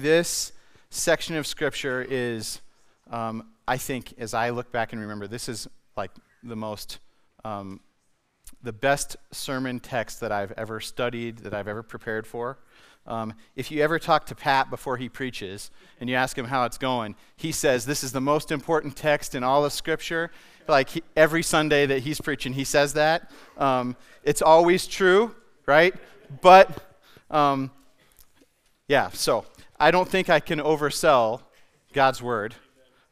This section of scripture is, um, I think, as I look back and remember, this is like the most, um, the best sermon text that I've ever studied, that I've ever prepared for. Um, if you ever talk to Pat before he preaches and you ask him how it's going, he says this is the most important text in all of Scripture. Like he, every Sunday that he's preaching, he says that. Um, it's always true, right? But um, yeah, so I don't think I can oversell God's word,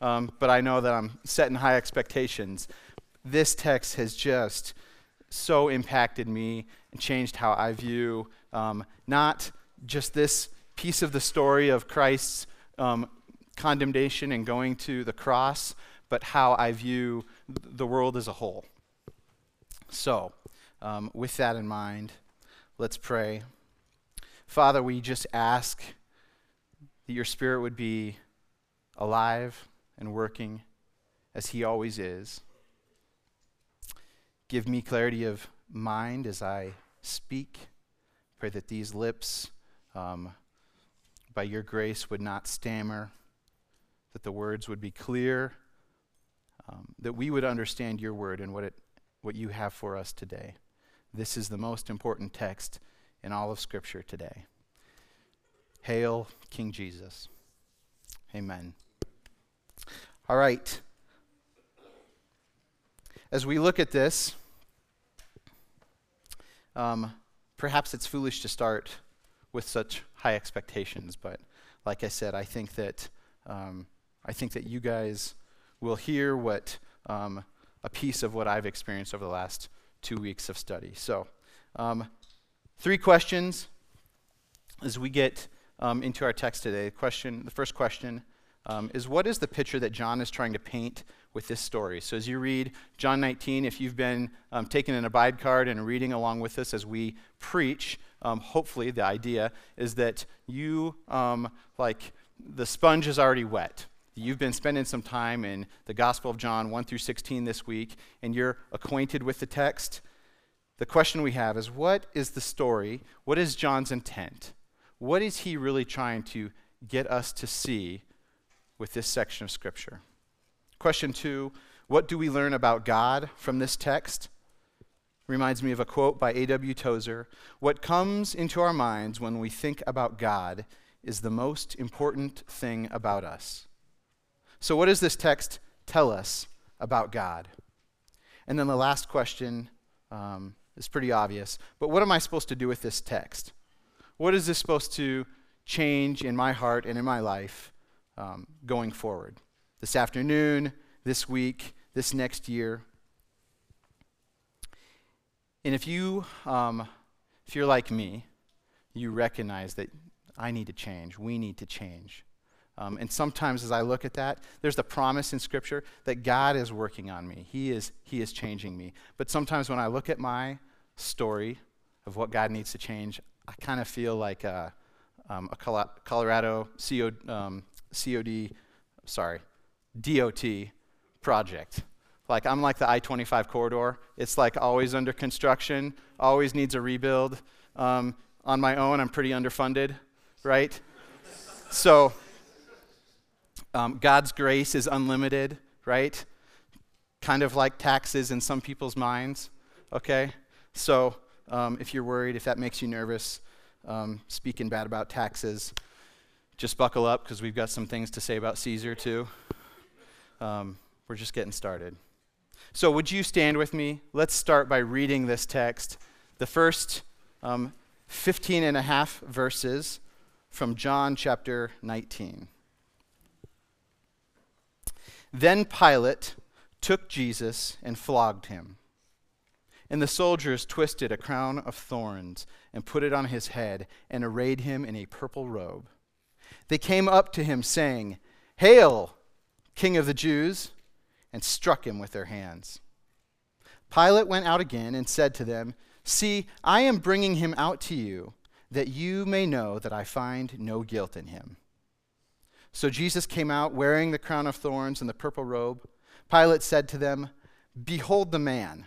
um, but I know that I'm setting high expectations. This text has just so impacted me and changed how I view um, not just this piece of the story of Christ's um, condemnation and going to the cross, but how I view the world as a whole. So, um, with that in mind, let's pray. Father, we just ask that your Spirit would be alive and working as He always is. Give me clarity of mind as I speak. Pray that these lips um, by your grace, would not stammer, that the words would be clear, um, that we would understand your word and what, it, what you have for us today. This is the most important text in all of Scripture today. Hail, King Jesus. Amen. All right. As we look at this, um, perhaps it's foolish to start with such high expectations. But like I said, I think that um, I think that you guys will hear what um, a piece of what I've experienced over the last two weeks of study. So, um, three questions as we get um, into our text today. The question, the first question. Um, is what is the picture that John is trying to paint with this story? So, as you read John 19, if you've been um, taking an abide card and reading along with us as we preach, um, hopefully, the idea is that you, um, like, the sponge is already wet. You've been spending some time in the Gospel of John 1 through 16 this week, and you're acquainted with the text. The question we have is what is the story? What is John's intent? What is he really trying to get us to see with this section of Scripture? Question two What do we learn about God from this text? reminds me of a quote by A.W. Tozer What comes into our minds when we think about God is the most important thing about us. So, what does this text tell us about God? And then the last question um, is pretty obvious, but what am I supposed to do with this text? What is this supposed to change in my heart and in my life um, going forward? This afternoon, this week, this next year? And if you, um, if you're like me, you recognize that I need to change. We need to change. Um, and sometimes as I look at that, there's the promise in Scripture that God is working on me. He is, he is changing me. But sometimes when I look at my story of what God needs to change, I kind of feel like a, um, a Colorado COD, um, COD, sorry, DOT project. Like, I'm like the I 25 corridor. It's like always under construction, always needs a rebuild. Um, on my own, I'm pretty underfunded, right? so, um, God's grace is unlimited, right? Kind of like taxes in some people's minds, okay? So, um, if you're worried, if that makes you nervous, um, speaking bad about taxes, just buckle up because we've got some things to say about Caesar, too. Um, we're just getting started. So, would you stand with me? Let's start by reading this text, the first um, 15 and a half verses from John chapter 19. Then Pilate took Jesus and flogged him. And the soldiers twisted a crown of thorns and put it on his head and arrayed him in a purple robe. They came up to him, saying, Hail, King of the Jews! and struck him with their hands. Pilate went out again and said to them, See, I am bringing him out to you, that you may know that I find no guilt in him. So Jesus came out wearing the crown of thorns and the purple robe. Pilate said to them, Behold the man.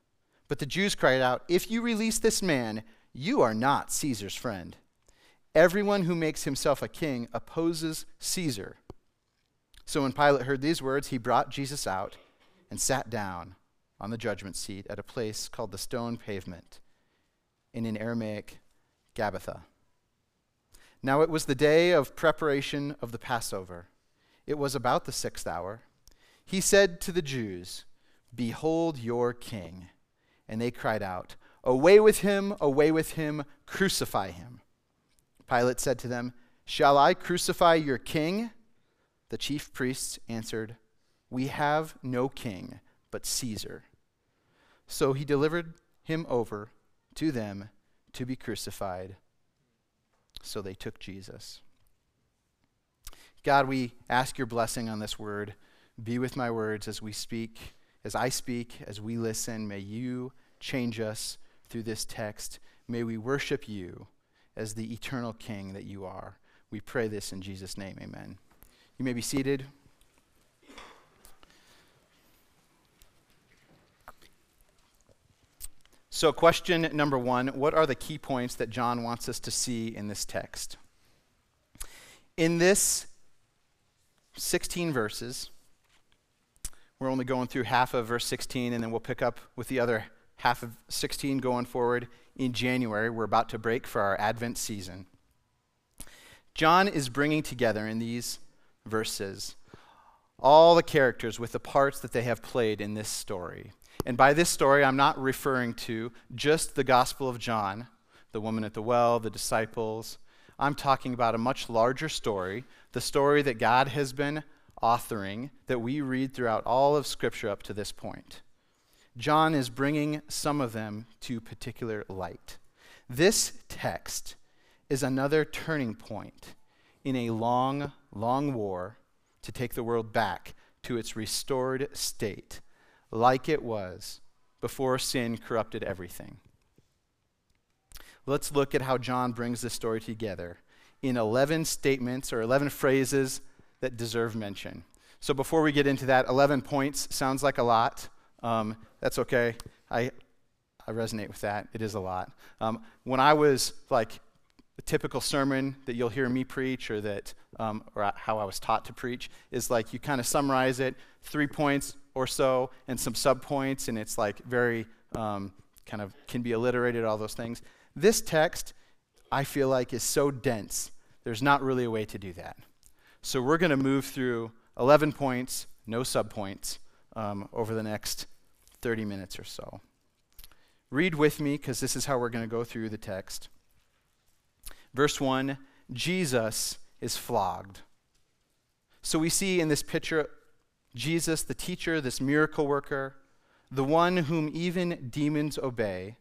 But the Jews cried out, If you release this man, you are not Caesar's friend. Everyone who makes himself a king opposes Caesar. So when Pilate heard these words, he brought Jesus out and sat down on the judgment seat at a place called the stone pavement, in an Aramaic Gabbatha. Now it was the day of preparation of the Passover. It was about the sixth hour. He said to the Jews, Behold your king. And they cried out, Away with him, away with him, crucify him. Pilate said to them, Shall I crucify your king? The chief priests answered, We have no king but Caesar. So he delivered him over to them to be crucified. So they took Jesus. God, we ask your blessing on this word. Be with my words as we speak, as I speak, as we listen. May you change us through this text. May we worship you as the eternal King that you are. We pray this in Jesus' name. Amen. You may be seated. So, question number one What are the key points that John wants us to see in this text? In this 16 verses, we're only going through half of verse 16, and then we'll pick up with the other half of 16 going forward in January. We're about to break for our Advent season. John is bringing together in these verses all the characters with the parts that they have played in this story. And by this story, I'm not referring to just the Gospel of John, the woman at the well, the disciples. I'm talking about a much larger story, the story that God has been authoring that we read throughout all of Scripture up to this point. John is bringing some of them to particular light. This text is another turning point in a long, long war to take the world back to its restored state, like it was before sin corrupted everything. Let's look at how John brings this story together in 11 statements or 11 phrases that deserve mention. So before we get into that, 11 points sounds like a lot. Um, that's okay. I, I resonate with that. It is a lot. Um, when I was like the typical sermon that you'll hear me preach or that um, or how I was taught to preach is like you kind of summarize it, three points or so, and some subpoints, and it's like very um, kind of can be alliterated, all those things. This text, I feel like, is so dense, there's not really a way to do that. So we're going to move through 11 points, no subpoints, um, over the next 30 minutes or so. Read with me because this is how we're going to go through the text. Verse 1 Jesus is flogged. So we see in this picture Jesus, the teacher, this miracle worker, the one whom even demons obey,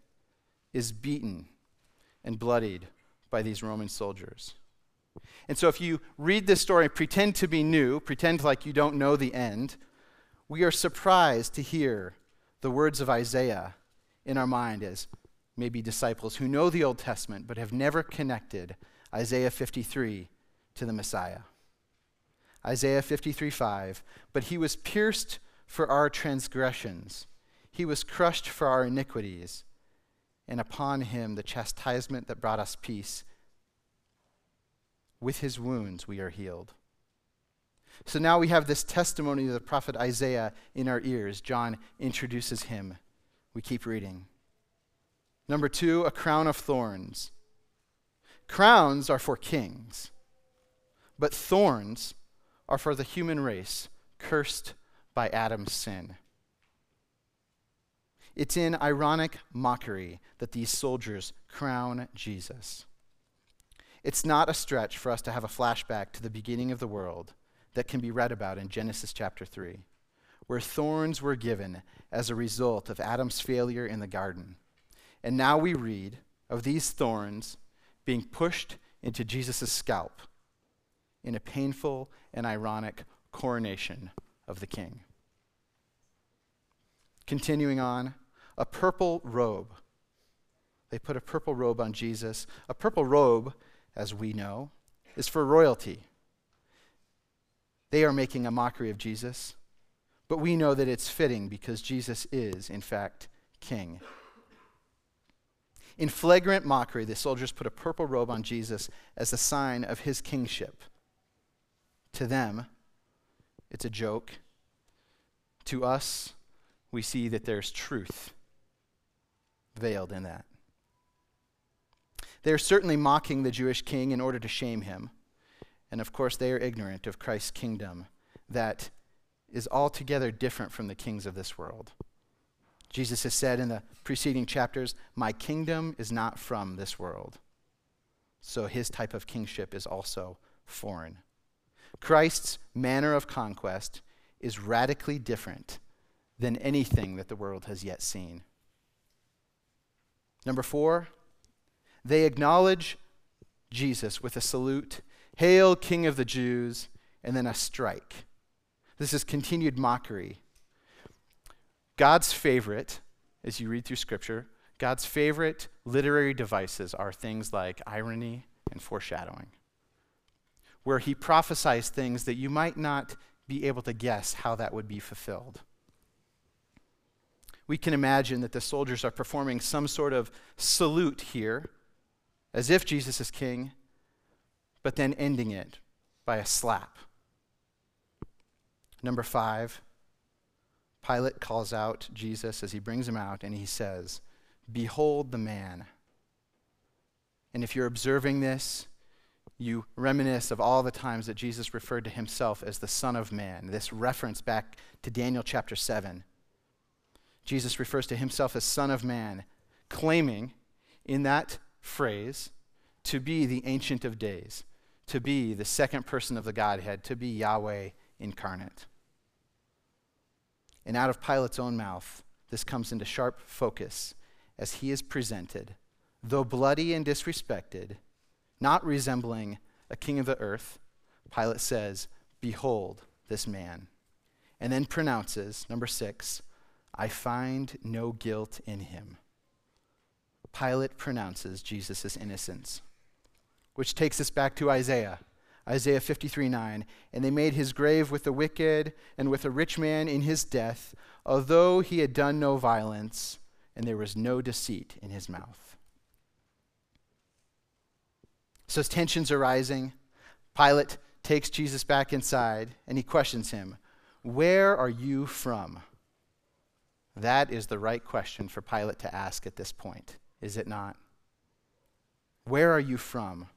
is beaten and bloodied by these Roman soldiers. And so if you read this story, pretend to be new, pretend like you don't know the end, we are surprised to hear the words of Isaiah in our mind as maybe disciples who know the Old Testament but have never connected Isaiah 53 to the Messiah. Isaiah 53 5. But he was pierced for our transgressions, he was crushed for our iniquities, and upon him the chastisement that brought us peace. With his wounds we are healed. So now we have this testimony of the prophet Isaiah in our ears. John introduces him. We keep reading. Number two, a crown of thorns. Crowns are for kings. but thorns are for the human race cursed by Adam's sin. It's in ironic mockery that these soldiers crown Jesus. It's not a stretch for us to have a flashback to the beginning of the world that can be read about in Genesis chapter 3, where thorns were given as a result of Adam's failure in the garden. And now we read of these thorns being pushed into Jesus' scalp in a painful and ironic coronation of the king. Continuing on, a purple robe. They put a purple robe on Jesus. A purple robe, as we know, is for royalty. They are making a mockery of Jesus, but we know that it's fitting because Jesus is, in fact, king. In flagrant mockery, the soldiers put a purple robe on Jesus as a sign of his kingship. To them, it's a joke. To us, we see that there's truth veiled in that. They're certainly mocking the Jewish king in order to shame him. And of course, they are ignorant of Christ's kingdom that is altogether different from the kings of this world. Jesus has said in the preceding chapters, My kingdom is not from this world. So his type of kingship is also foreign. Christ's manner of conquest is radically different than anything that the world has yet seen. Number four, they acknowledge Jesus with a salute Hail, King of the Jews, and then a strike. This is continued mockery. God's favorite, as you read through Scripture, God's favorite literary devices are things like irony and foreshadowing, where he prophesies things that you might not be able to guess how that would be fulfilled. We can imagine that the soldiers are performing some sort of salute here, as if Jesus is king, but then ending it by a slap. Number five, Pilate calls out Jesus as he brings him out, and he says, Behold the man. And if you're observing this, you reminisce of all the times that Jesus referred to himself as the Son of Man. This reference back to Daniel chapter 7. Jesus refers to himself as Son of Man, claiming in that phrase to be the Ancient of Days, to be the second person of the Godhead, to be Yahweh incarnate. And out of Pilate's own mouth, this comes into sharp focus as he is presented, though bloody and disrespected, not resembling a king of the earth. Pilate says, Behold this man. And then pronounces, number six, I find no guilt in him. Pilate pronounces Jesus' innocence which takes us back to Isaiah. Isaiah 53 9. And they made his grave with the wicked and with a rich man in his death, although he had done no violence, and there was no deceit in his mouth. So as tensions are rising, Pilate takes Jesus back inside and he questions him Where are you from? That is the right question for Pilate to ask at this point, is it not? Where are you from?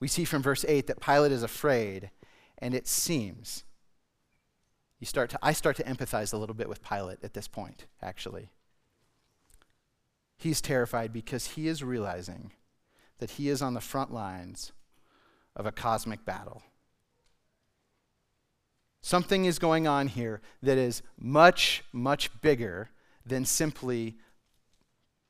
We see from verse 8 that Pilate is afraid, and it seems. You start to, I start to empathize a little bit with Pilate at this point, actually. He's terrified because he is realizing that he is on the front lines of a cosmic battle. Something is going on here that is much, much bigger than simply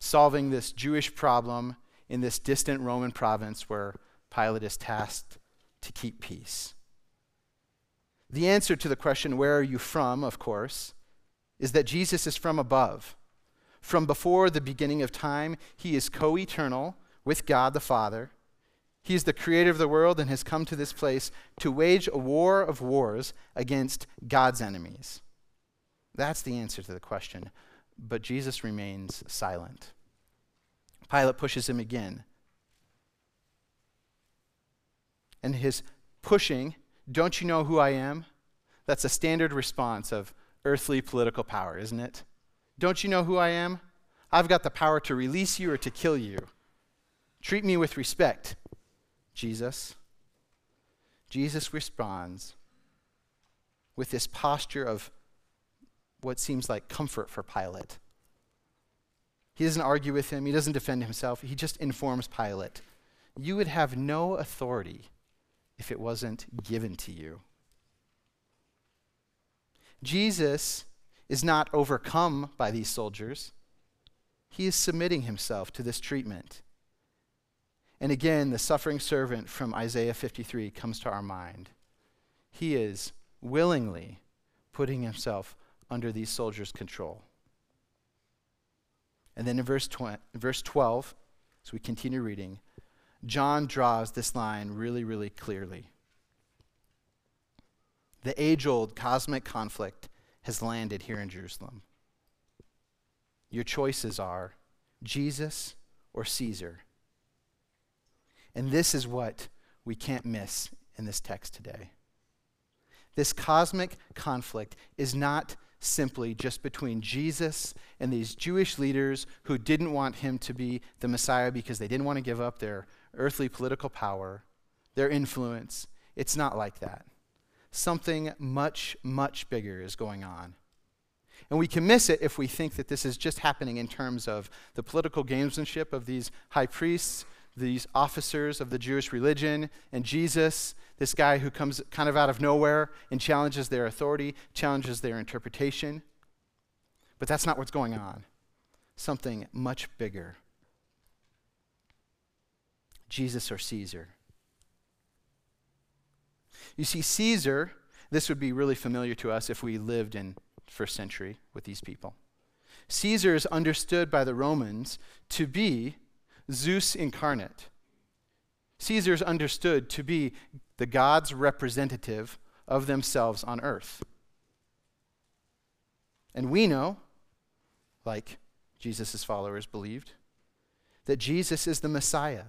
solving this Jewish problem in this distant Roman province where Pilate is tasked to keep peace. The answer to the question, Where are you from? of course, is that Jesus is from above. From before the beginning of time, he is co eternal with God the Father. He is the creator of the world and has come to this place to wage a war of wars against God's enemies. That's the answer to the question. But Jesus remains silent. Pilate pushes him again. And his pushing, Don't you know who I am? That's a standard response of earthly political power, isn't it? Don't you know who I am? I've got the power to release you or to kill you. Treat me with respect, Jesus. Jesus responds with this posture of what seems like comfort for Pilate. He doesn't argue with him, he doesn't defend himself, he just informs Pilate You would have no authority if it wasn't given to you. Jesus is not overcome by these soldiers. He is submitting himself to this treatment. And again, the suffering servant from Isaiah 53 comes to our mind. He is willingly putting himself under these soldiers' control. And then in verse, tw- verse 12, as we continue reading, John draws this line really, really clearly. The age old cosmic conflict has landed here in Jerusalem. Your choices are Jesus or Caesar. And this is what we can't miss in this text today. This cosmic conflict is not simply just between Jesus and these Jewish leaders who didn't want him to be the Messiah because they didn't want to give up their earthly political power, their influence. It's not like that. Something much, much bigger is going on. And we can miss it if we think that this is just happening in terms of the political gamesmanship of these high priests, these officers of the Jewish religion, and Jesus, this guy who comes kind of out of nowhere and challenges their authority, challenges their interpretation. But that's not what's going on. Something much bigger. Jesus or Caesar. You see, Caesar, this would be really familiar to us if we lived in first century with these people. Caesar is understood by the Romans to be Zeus incarnate. Caesar is understood to be the God's representative of themselves on earth. And we know, like Jesus' followers believed, that Jesus is the Messiah.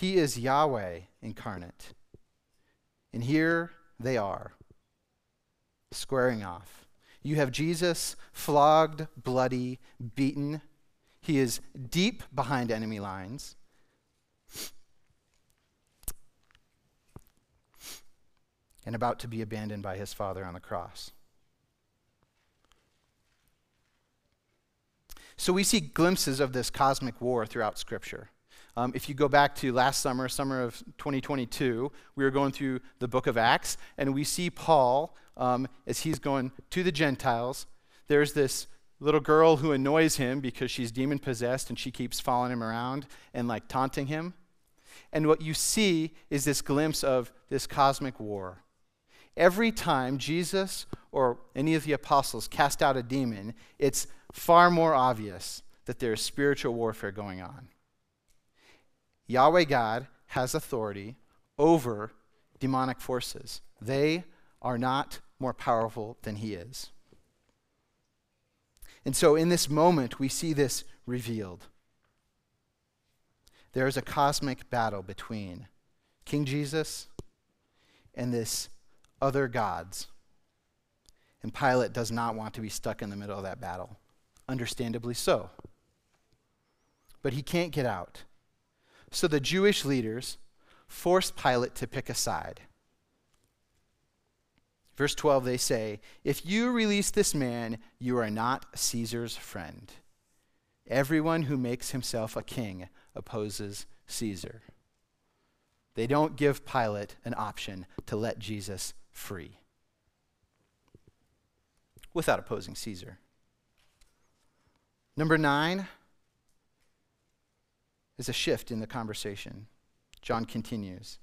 He is Yahweh incarnate. And here they are, squaring off. You have Jesus flogged, bloody, beaten. He is deep behind enemy lines. And about to be abandoned by his Father on the cross. So we see glimpses of this cosmic war throughout Scripture. Um, if you go back to last summer, summer of 2022, we were going through the book of Acts, and we see Paul um, as he's going to the Gentiles. There's this little girl who annoys him because she's demon possessed and she keeps following him around and like taunting him. And what you see is this glimpse of this cosmic war. Every time Jesus or any of the apostles cast out a demon, it's far more obvious that there's spiritual warfare going on. Yahweh God has authority over demonic forces. They are not more powerful than he is. And so in this moment, we see this revealed. There is a cosmic battle between King Jesus and this other gods. And Pilate does not want to be stuck in the middle of that battle. Understandably so. But he can't get out. So the Jewish leaders force Pilate to pick a side. Verse 12, they say, If you release this man, you are not Caesar's friend. Everyone who makes himself a king opposes Caesar. They don't give Pilate an option to let Jesus free without opposing Caesar. Number nine, is a shift in the conversation. John continues.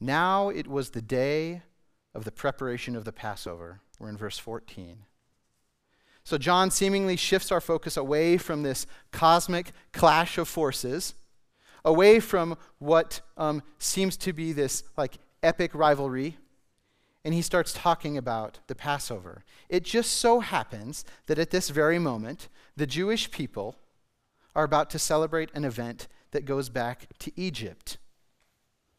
Now it was the day of the preparation of the Passover. We're in verse 14. So John seemingly shifts our focus away from this cosmic clash of forces, away from what um, seems to be this like epic rivalry, and he starts talking about the Passover. It just so happens that at this very moment, the Jewish people are about to celebrate an event that goes back to Egypt.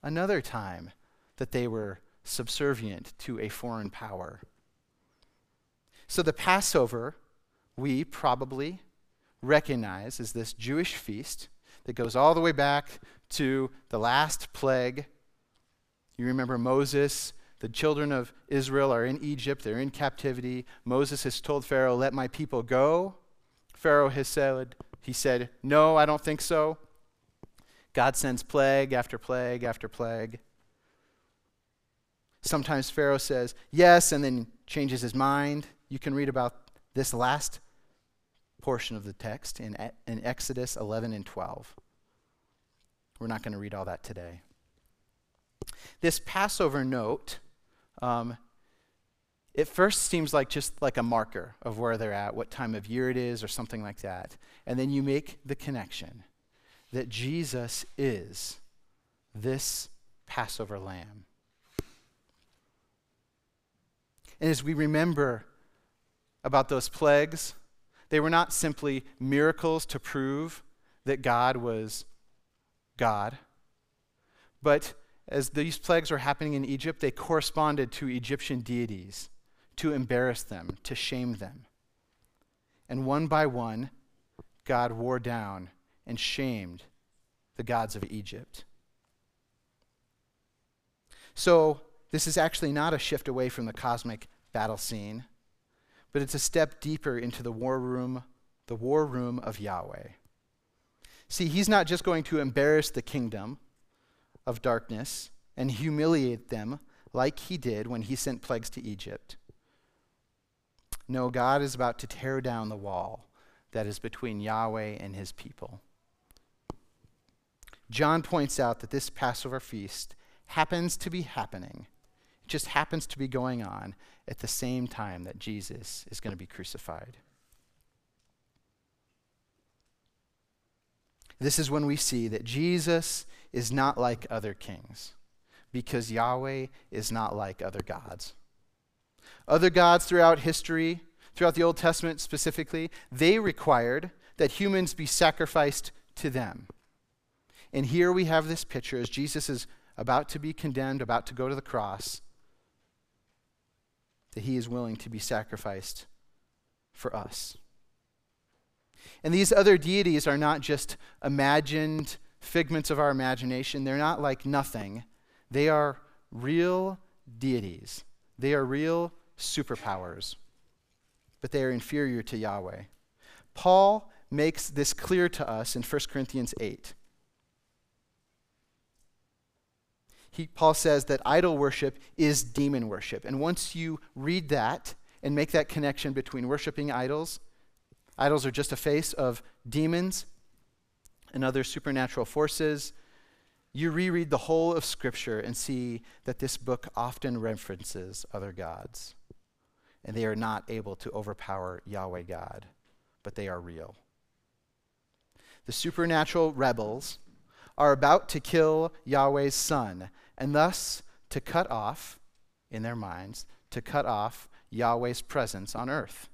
Another time that they were subservient to a foreign power. So the Passover, we probably recognize as this Jewish feast that goes all the way back to the last plague You remember Moses, the children of Israel are in Egypt, they're in captivity. Moses has told Pharaoh, Let my people go. Pharaoh has said, He said, No, I don't think so. God sends plague after plague after plague. Sometimes Pharaoh says, Yes, and then changes his mind. You can read about this last portion of the text in, in Exodus 11 and 12. We're not going to read all that today. This Passover note, um, it first seems like just like a marker of where they're at, what time of year it is, or something like that. And then you make the connection that Jesus is this Passover lamb. And as we remember about those plagues, they were not simply miracles to prove that God was God, but as these plagues were happening in Egypt, they corresponded to Egyptian deities to embarrass them, to shame them. And one by one, God wore down and shamed the gods of Egypt. So, this is actually not a shift away from the cosmic battle scene, but it's a step deeper into the war room, the war room of Yahweh. See, he's not just going to embarrass the kingdom of darkness and humiliate them like he did when he sent plagues to Egypt. No, God is about to tear down the wall that is between Yahweh and his people. John points out that this Passover feast happens to be happening. It just happens to be going on at the same time that Jesus is going to be crucified. This is when we see that Jesus is not like other kings, because Yahweh is not like other gods. Other gods throughout history, throughout the Old Testament specifically, they required that humans be sacrificed to them. And here we have this picture as Jesus is about to be condemned, about to go to the cross, that he is willing to be sacrificed for us. And these other deities are not just imagined figments of our imagination, they're not like nothing. They are real deities, they are real superpowers, but they are inferior to Yahweh. Paul makes this clear to us in 1 Corinthians 8. He, Paul says that idol worship is demon worship. And once you read that and make that connection between worshiping idols, idols are just a face of demons and other supernatural forces. You reread the whole of Scripture and see that this book often references other gods. And they are not able to overpower Yahweh God, but they are real. The supernatural rebels are about to kill Yahweh's son, and thus to cut off, in their minds, to cut off Yahweh's presence on earth.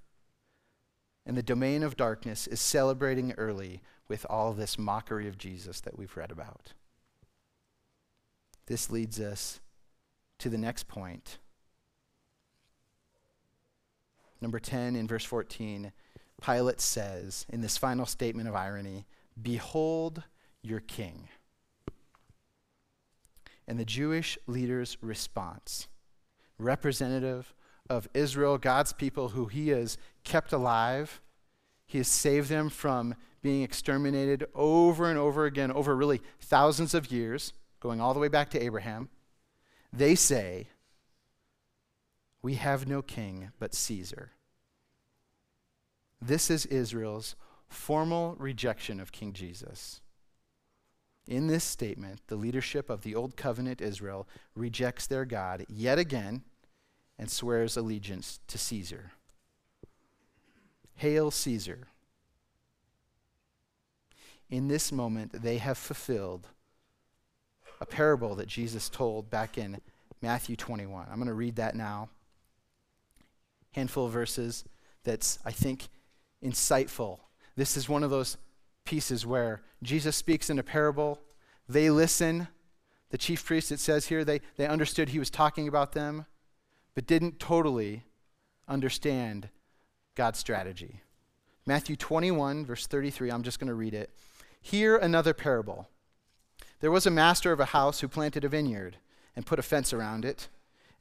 And the domain of darkness is celebrating early with all this mockery of Jesus that we've read about. This leads us to the next point. Number 10 in verse 14, Pilate says in this final statement of irony, Behold your king. And the Jewish leader's response, representative of Israel, God's people who he has kept alive, he has saved them from being exterminated over and over again over really thousands of years, going all the way back to Abraham. They say, We have no king but Caesar. This is Israel's formal rejection of King Jesus. In this statement, the leadership of the Old Covenant Israel rejects their God yet again and swears allegiance to Caesar. Hail Caesar. In this moment, they have fulfilled a parable that Jesus told back in Matthew 21. I'm going to read that now. Handful of verses that's, I think, insightful. This is one of those pieces where Jesus speaks in a parable, they listen. The chief priests, it says here, they, they understood he was talking about them, but didn't totally understand God's strategy. Matthew 21, verse 33, I'm just going to read it. Hear another parable. There was a master of a house who planted a vineyard and put a fence around it,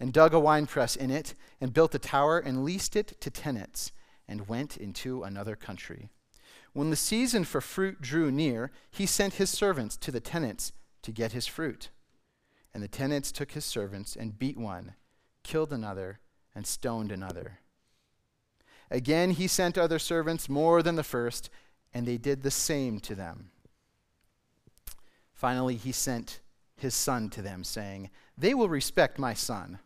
and dug a winepress in it, and built a tower, and leased it to tenants, and went into another country. When the season for fruit drew near, he sent his servants to the tenants to get his fruit. And the tenants took his servants and beat one, killed another, and stoned another. Again, he sent other servants more than the first, and they did the same to them. Finally, he sent his son to them, saying, They will respect my son.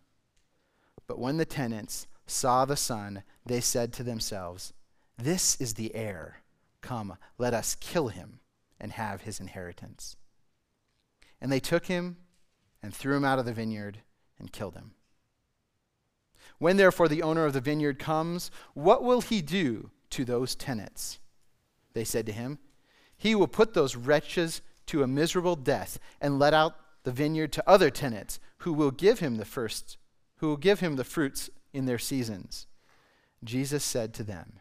But when the tenants saw the son, they said to themselves, This is the heir. Come, let us kill him and have his inheritance. And they took him and threw him out of the vineyard and killed him. When therefore the owner of the vineyard comes, what will he do to those tenants? They said to him, He will put those wretches to a miserable death and let out the vineyard to other tenants who will give him the first, who will give him the fruits in their seasons. Jesus said to them,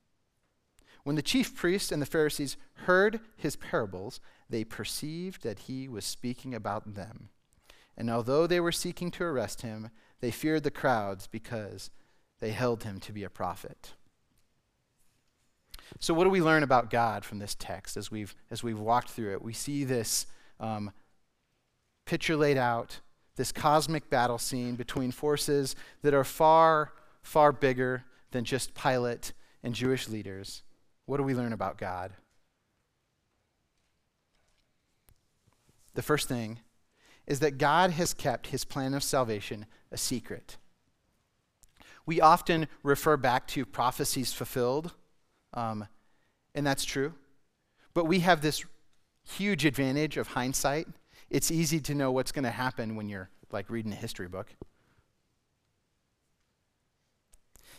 When the chief priests and the Pharisees heard his parables, they perceived that he was speaking about them. And although they were seeking to arrest him, they feared the crowds because they held him to be a prophet. So, what do we learn about God from this text as we've, as we've walked through it? We see this um, picture laid out, this cosmic battle scene between forces that are far, far bigger than just Pilate and Jewish leaders. What do we learn about God? The first thing is that God has kept his plan of salvation a secret. We often refer back to prophecies fulfilled um, and that's true. But we have this huge advantage of hindsight. It's easy to know what's going to happen when you're like reading a history book.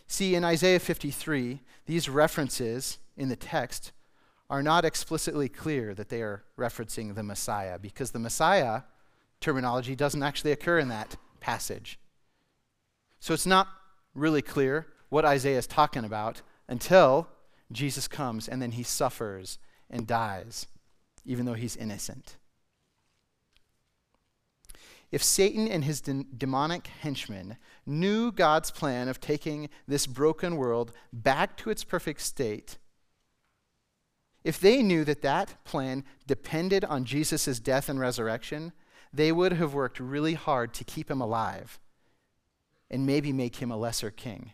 See, in Isaiah 53, these references in the text are not explicitly clear that they are referencing the Messiah because the Messiah terminology doesn't actually occur in that passage. So it's not really clear what Isaiah is talking about until Jesus comes and then he suffers and dies, even though he's innocent. If Satan and his de- demonic henchmen knew God's plan of taking this broken world back to its perfect state, if they knew that that plan depended on Jesus' death and resurrection, they would have worked really hard to keep him alive and maybe make him a lesser king.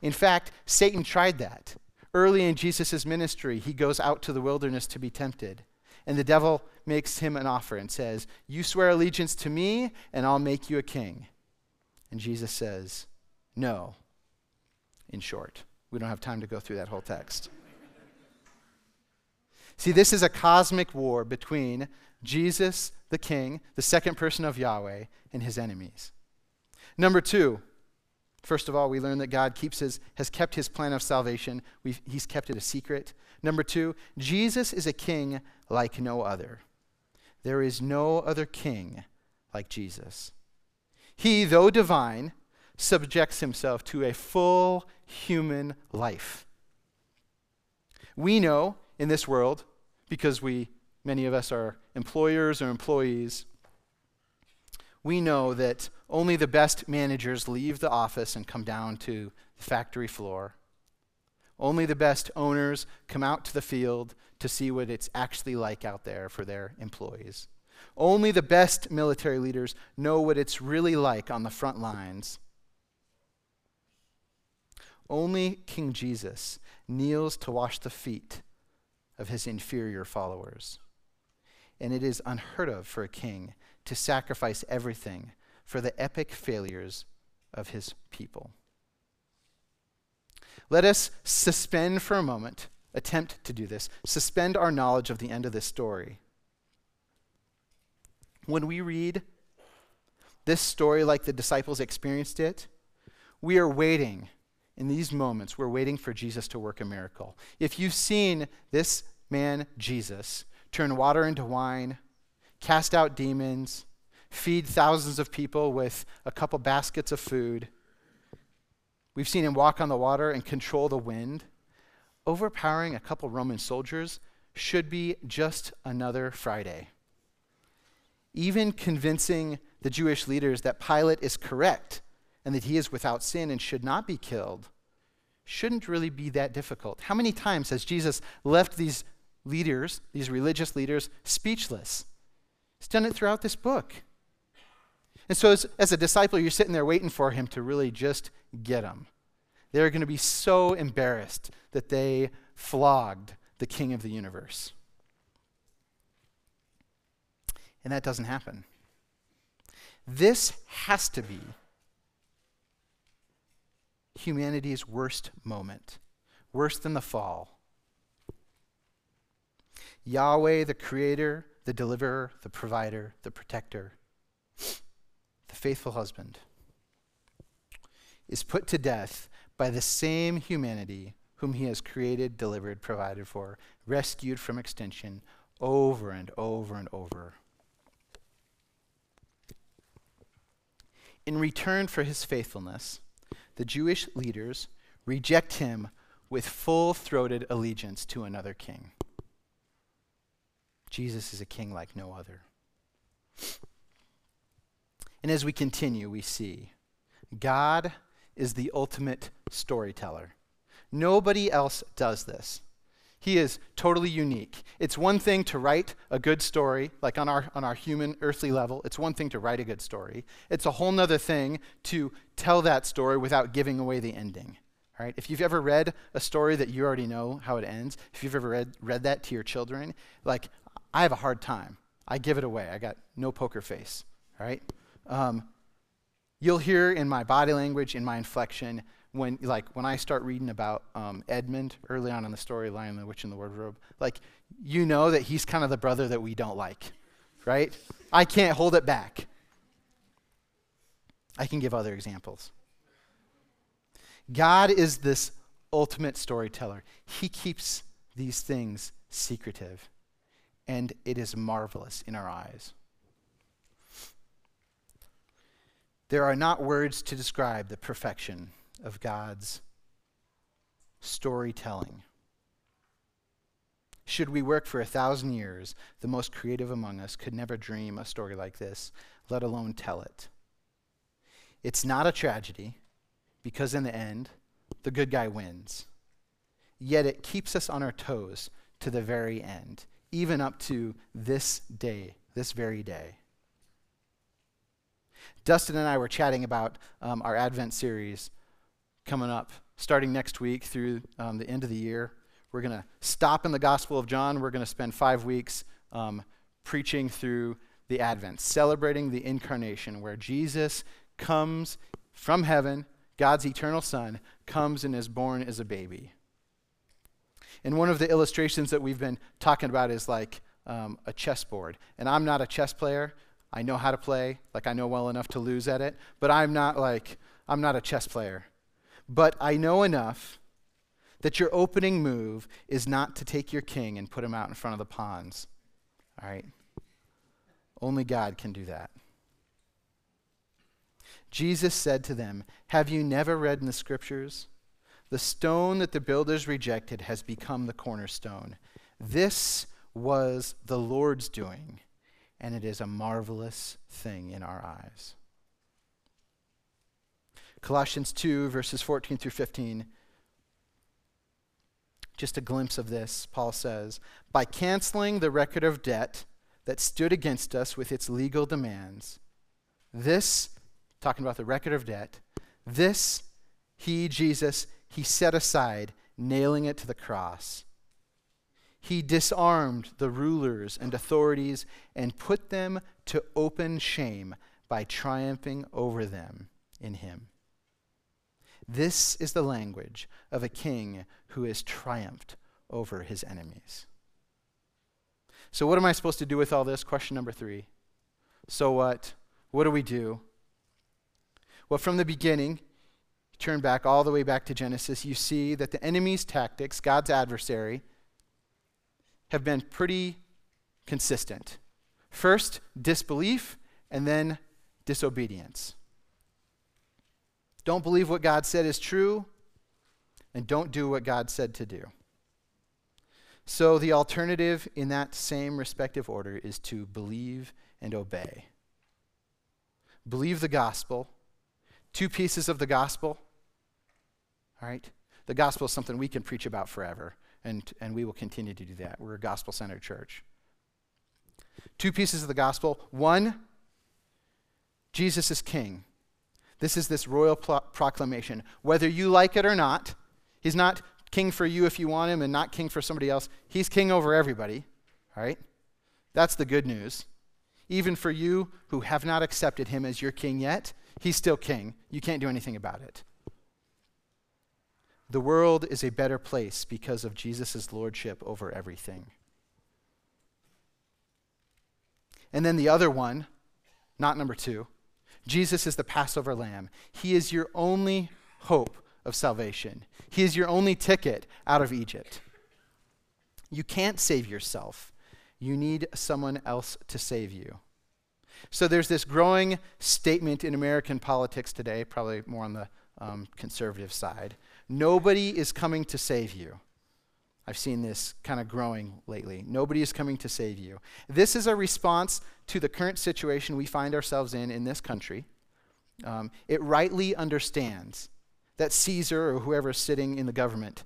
In fact, Satan tried that. Early in Jesus' ministry, he goes out to the wilderness to be tempted. And the devil makes him an offer and says, You swear allegiance to me, and I'll make you a king. And Jesus says, No, in short. We don't have time to go through that whole text. See, this is a cosmic war between Jesus, the king, the second person of Yahweh, and his enemies. Number two, First of all, we learn that God keeps his, has kept his plan of salvation. We've, he's kept it a secret. Number two, Jesus is a king like no other. There is no other king like Jesus. He, though divine, subjects himself to a full human life. We know in this world, because we, many of us are employers or employees, we know that only the best managers leave the office and come down to the factory floor. Only the best owners come out to the field to see what it's actually like out there for their employees. Only the best military leaders know what it's really like on the front lines. Only King Jesus kneels to wash the feet of his inferior followers. And it is unheard of for a king to sacrifice everything for the epic failures of his people. Let us suspend for a moment, attempt to do this, suspend our knowledge of the end of this story. When we read this story like the disciples experienced it, we are waiting in these moments, we're waiting for Jesus to work a miracle. If you've seen this man, Jesus, turn water into wine, cast out demons, feed thousands of people with a couple baskets of food, we've seen him walk on the water and control the wind, overpowering a couple Roman soldiers should be just another Friday. Even convincing the Jewish leaders that Pilate is correct and that he is without sin and should not be killed shouldn't really be that difficult. How many times has Jesus left these leaders, these religious leaders, speechless? He's done it throughout this book. And so, as, as a disciple, you're sitting there waiting for him to really just get them. They're going to be so embarrassed that they flogged the king of the universe. And that doesn't happen. This has to be humanity's worst moment, worse than the fall. Yahweh, the creator, the deliverer, the provider, the protector, the faithful husband, is put to death by the same humanity whom he has created, delivered, provided for, rescued from extinction over and over and over. In return for his faithfulness, the Jewish leaders reject him with full throated allegiance to another king. Jesus is a king like no other. And as we continue, we see God is the ultimate storyteller. Nobody else does this. He is totally unique. It's one thing to write a good story, like on our, on our human, earthly level. It's one thing to write a good story. It's a whole nother thing to tell that story without giving away the ending. Right? If you've ever read a story that you already know how it ends, if you've ever read, read that to your children, like, I have a hard time. I give it away. I got no poker face. Right? Um, you'll hear in my body language, in my inflection, when like when I start reading about um, Edmund early on in the story, Lion, the Witch, and the Wardrobe, like you know that he's kind of the brother that we don't like, right? I can't hold it back. I can give other examples. God is this ultimate storyteller. He keeps these things secretive, and it is marvelous in our eyes. There are not words to describe the perfection of God's storytelling. Should we work for a thousand years, the most creative among us could never dream a story like this, let alone tell it. It's not a tragedy, because in the end, the good guy wins. Yet it keeps us on our toes to the very end, even up to this day, this very day. Dustin and I were chatting about um, our Advent series coming up starting next week through um, the end of the year. We're going to stop in the Gospel of John. We're going to spend five weeks um, preaching through the Advent, celebrating the incarnation, where Jesus comes from heaven, God's eternal Son, comes and is born as a baby. And one of the illustrations that we've been talking about is like um, a chessboard. And I'm not a chess player. I know how to play, like I know well enough to lose at it, but I'm not like, I'm not a chess player. But I know enough that your opening move is not to take your king and put him out in front of the pawns. All right? Only God can do that. Jesus said to them, Have you never read in the scriptures? The stone that the builders rejected has become the cornerstone. This was the Lord's doing, and it is a marvelous thing in our eyes. Colossians 2, verses 14 through 15. Just a glimpse of this, Paul says By canceling the record of debt that stood against us with its legal demands, this, talking about the record of debt, this he, Jesus, he set aside, nailing it to the cross. He disarmed the rulers and authorities and put them to open shame by triumphing over them in him. This is the language of a king who has triumphed over his enemies. So, what am I supposed to do with all this? Question number three. So, what? What do we do? Well, from the beginning, turn back all the way back to Genesis, you see that the enemy's tactics, God's adversary, have been pretty consistent. First, disbelief, and then disobedience. Don't believe what God said is true, and don't do what God said to do. So, the alternative in that same respective order is to believe and obey. Believe the gospel, two pieces of the gospel. All right? The gospel is something we can preach about forever, and, and we will continue to do that. We're a gospel centered church. Two pieces of the gospel. One, Jesus is king. This is this royal pro- proclamation. Whether you like it or not, he's not king for you if you want him and not king for somebody else. He's king over everybody, all right? That's the good news. Even for you who have not accepted him as your king yet, he's still king. You can't do anything about it. The world is a better place because of Jesus' lordship over everything. And then the other one, not number two, Jesus is the Passover lamb. He is your only hope of salvation. He is your only ticket out of Egypt. You can't save yourself. You need someone else to save you. So there's this growing statement in American politics today, probably more on the um, conservative side. Nobody is coming to save you. I've seen this kind of growing lately. Nobody is coming to save you. This is a response to the current situation we find ourselves in in this country. Um, it rightly understands that Caesar or whoever is sitting in the government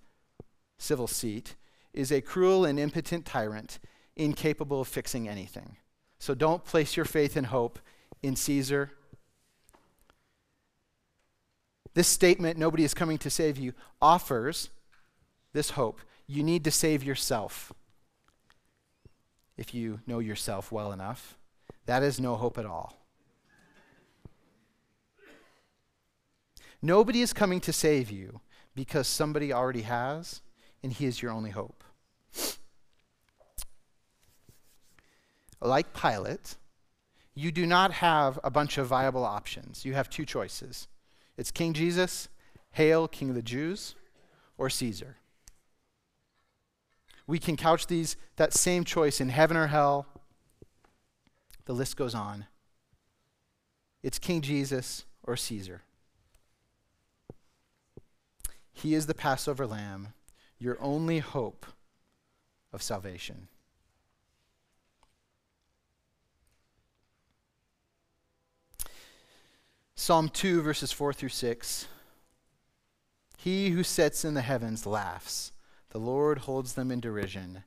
civil seat is a cruel and impotent tyrant incapable of fixing anything. So don't place your faith and hope in Caesar. This statement, nobody is coming to save you, offers this hope. You need to save yourself. If you know yourself well enough, that is no hope at all. Nobody is coming to save you because somebody already has, and he is your only hope. Like Pilate, you do not have a bunch of viable options. You have two choices it's King Jesus, Hail, King of the Jews, or Caesar. We can couch these that same choice in heaven or hell. The list goes on. It's King Jesus or Caesar. He is the Passover lamb, your only hope of salvation. Psalm 2, verses 4 through 6. He who sits in the heavens laughs, the Lord holds them in derision.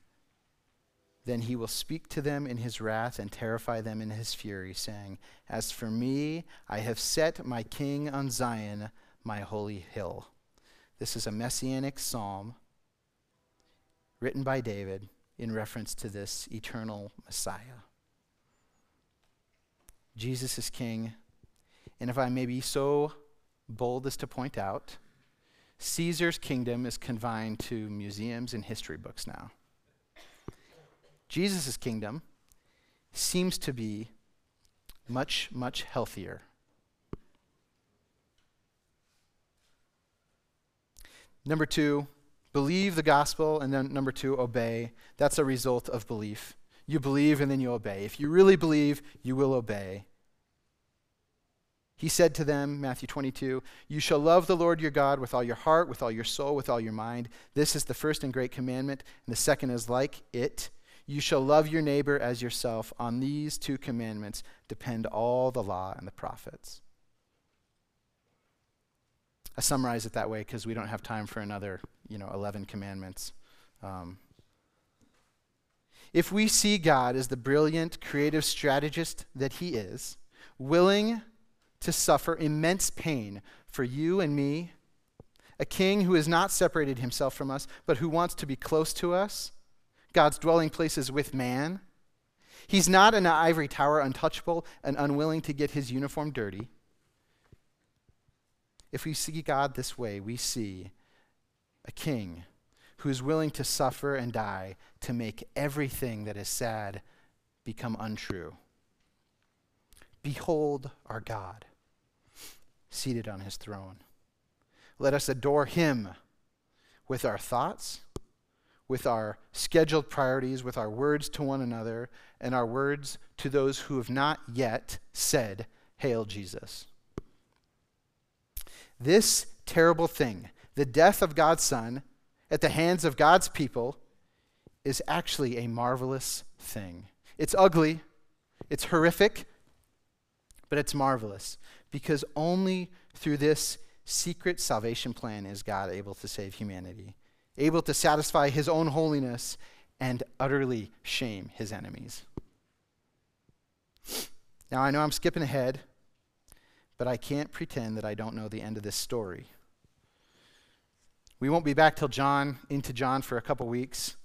Then he will speak to them in his wrath and terrify them in his fury, saying, As for me, I have set my king on Zion, my holy hill. This is a messianic psalm written by David in reference to this eternal Messiah. Jesus is king. And if I may be so bold as to point out, Caesar's kingdom is confined to museums and history books now. Jesus' kingdom seems to be much, much healthier Number two, believe the gospel, and then number two, obey. That's a result of belief. You believe and then you obey. If you really believe, you will obey. He said to them, Matthew 22, You shall love the Lord your God with all your heart, with all your soul, with all your mind. This is the first and great commandment, and the second is like it. You shall love your neighbor as yourself. On these two commandments depend all the law and the prophets. I summarize it that way because we don't have time for another, you know, 11 commandments. Um, if we see God as the brilliant, creative strategist that He is, willing to suffer immense pain for you and me, a king who has not separated himself from us, but who wants to be close to us, God's dwelling place is with man. He's not an ivory tower, untouchable and unwilling to get his uniform dirty. If we see God this way, we see a king who is willing to suffer and die to make everything that is sad become untrue. Behold our God, seated on his throne. Let us adore Him with our thoughts, with our scheduled priorities, with our words to one another, and our words to those who have not yet said, Hail Jesus. This terrible thing, the death of God's Son at the hands of God's people, is actually a marvelous thing. It's ugly, it's horrific, but it's marvelous because only through this secret salvation plan is God able to save humanity, able to satisfy his own holiness and utterly shame his enemies. Now, I know I'm skipping ahead, but I can't pretend that I don't know the end of this story. We won't be back till John, into John for a couple weeks.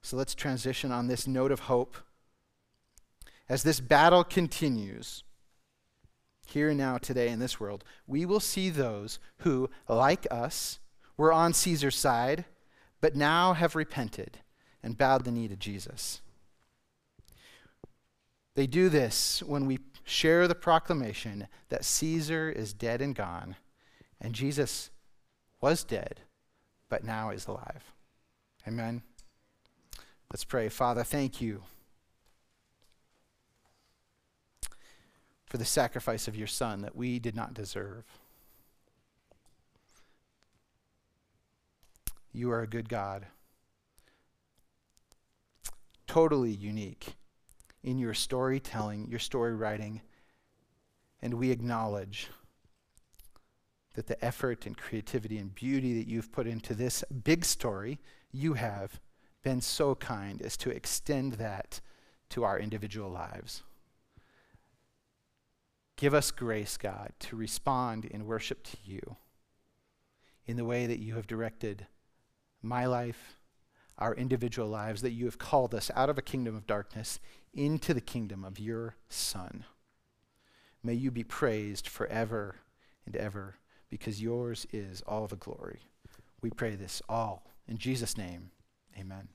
So let's transition on this note of hope. As this battle continues, here and now, today, in this world, we will see those who, like us, were on Caesar's side, but now have repented and bowed the knee to Jesus. They do this when we share the proclamation that Caesar is dead and gone, and Jesus was dead, but now is alive. Amen. Let's pray. Father, thank you for the sacrifice of your Son that we did not deserve. You are a good God, totally unique in your storytelling, your story writing, and we acknowledge that the effort and creativity and beauty that you've put into this big story, you have been so kind as to extend that to our individual lives. Give us grace, God, to respond in worship to you in the way that you have directed my life, our individual lives, that you have called us out of a kingdom of darkness into the kingdom of your Son. May you be praised forever and ever because yours is all the glory. We pray this all in Jesus' name. Amen.